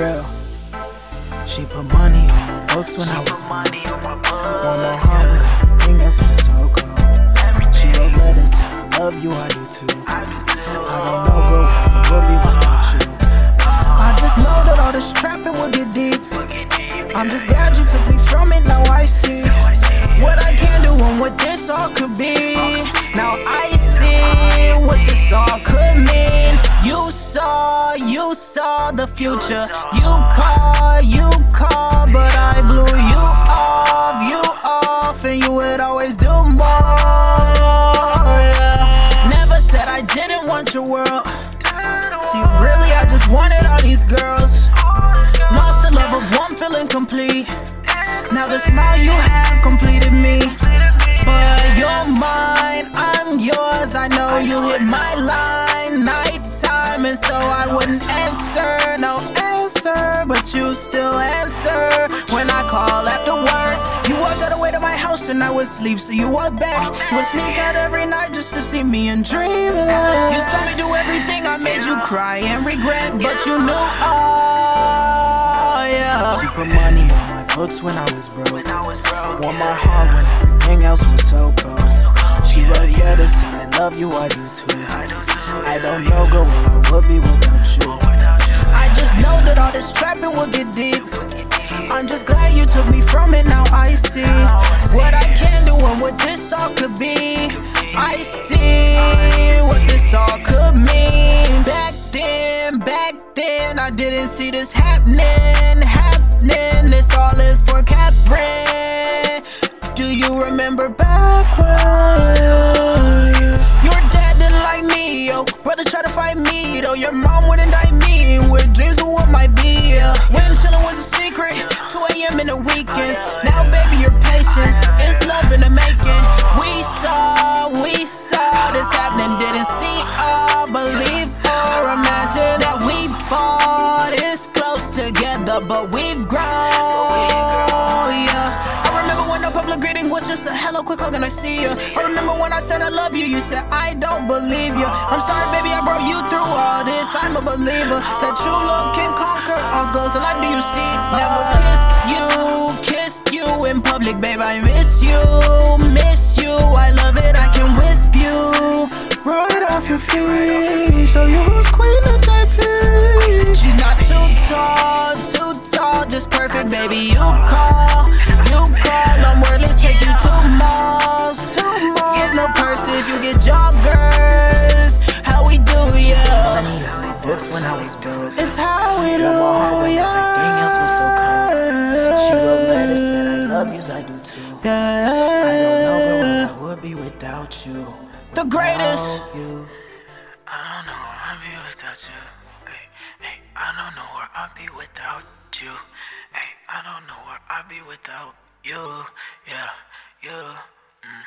Yeah. She put money on my books when I was money on my books. On my heart when everything else was so cold. She wrote letters said I love you, I do too. I do too. I don't know, how I would be without you. Uh-huh. I just know that all this trapping will get deep. I'm just glad you took me from it, now I see what I can do and what this all could be. Now I see what this all could mean. You saw, you saw the future. You call, you call, but I blew you off, you off, and you would always do more. Never said I didn't want your world. See, really, I just wanted all these girls. Lost the love of one, feeling complete. Now the smile you have wouldn't answer, no answer. But you still answer when I call after work. You walked all the way to my house and I was asleep, so you walked back. Would sneak out every night just to see me and dream. You saw me do everything, I made you cry and regret, but you knew all. Yeah. She put money on my books when I was broke. Won my heart when everything else was so cold. She wrote said I love you, I do too. I don't know, girl, where I would be without you. I just know that all this trapping will get deep. I'm just glad you took me from it, now I see what I can do and what this all could be. I see what this all could mean. Back then, back then, I didn't see this happening, happening. This all is for Catherine. Do you remember back when though. Your mom wouldn't die me with dreams of what might be. Yeah. When chillin' was a secret, 2 a.m. in the weekends. Now, baby, your patience is love in the making. We saw, we saw this happening, didn't see a quick hug, and I see you. I remember when I said I love you, you said I don't believe you. I'm sorry, baby, I brought you through all this. I'm a believer that true love can conquer all girls alive. Do you see? Never kissed you, kissed you in public, babe. I miss you, miss you. I love it. I can wisp you right off your feet. So you was queen of You get joggers. How we do, yeah. Money on my books when I was broke. It's how we do, when everything else was so cold. She wrote letters, said I love you, I do too. I don't know, where I would be without you. The greatest. You. I don't know where I'd be without you. Hey, hey, I don't know where I'd be without you. Hey, I don't know where I'd be without you. Yeah, you. Mm.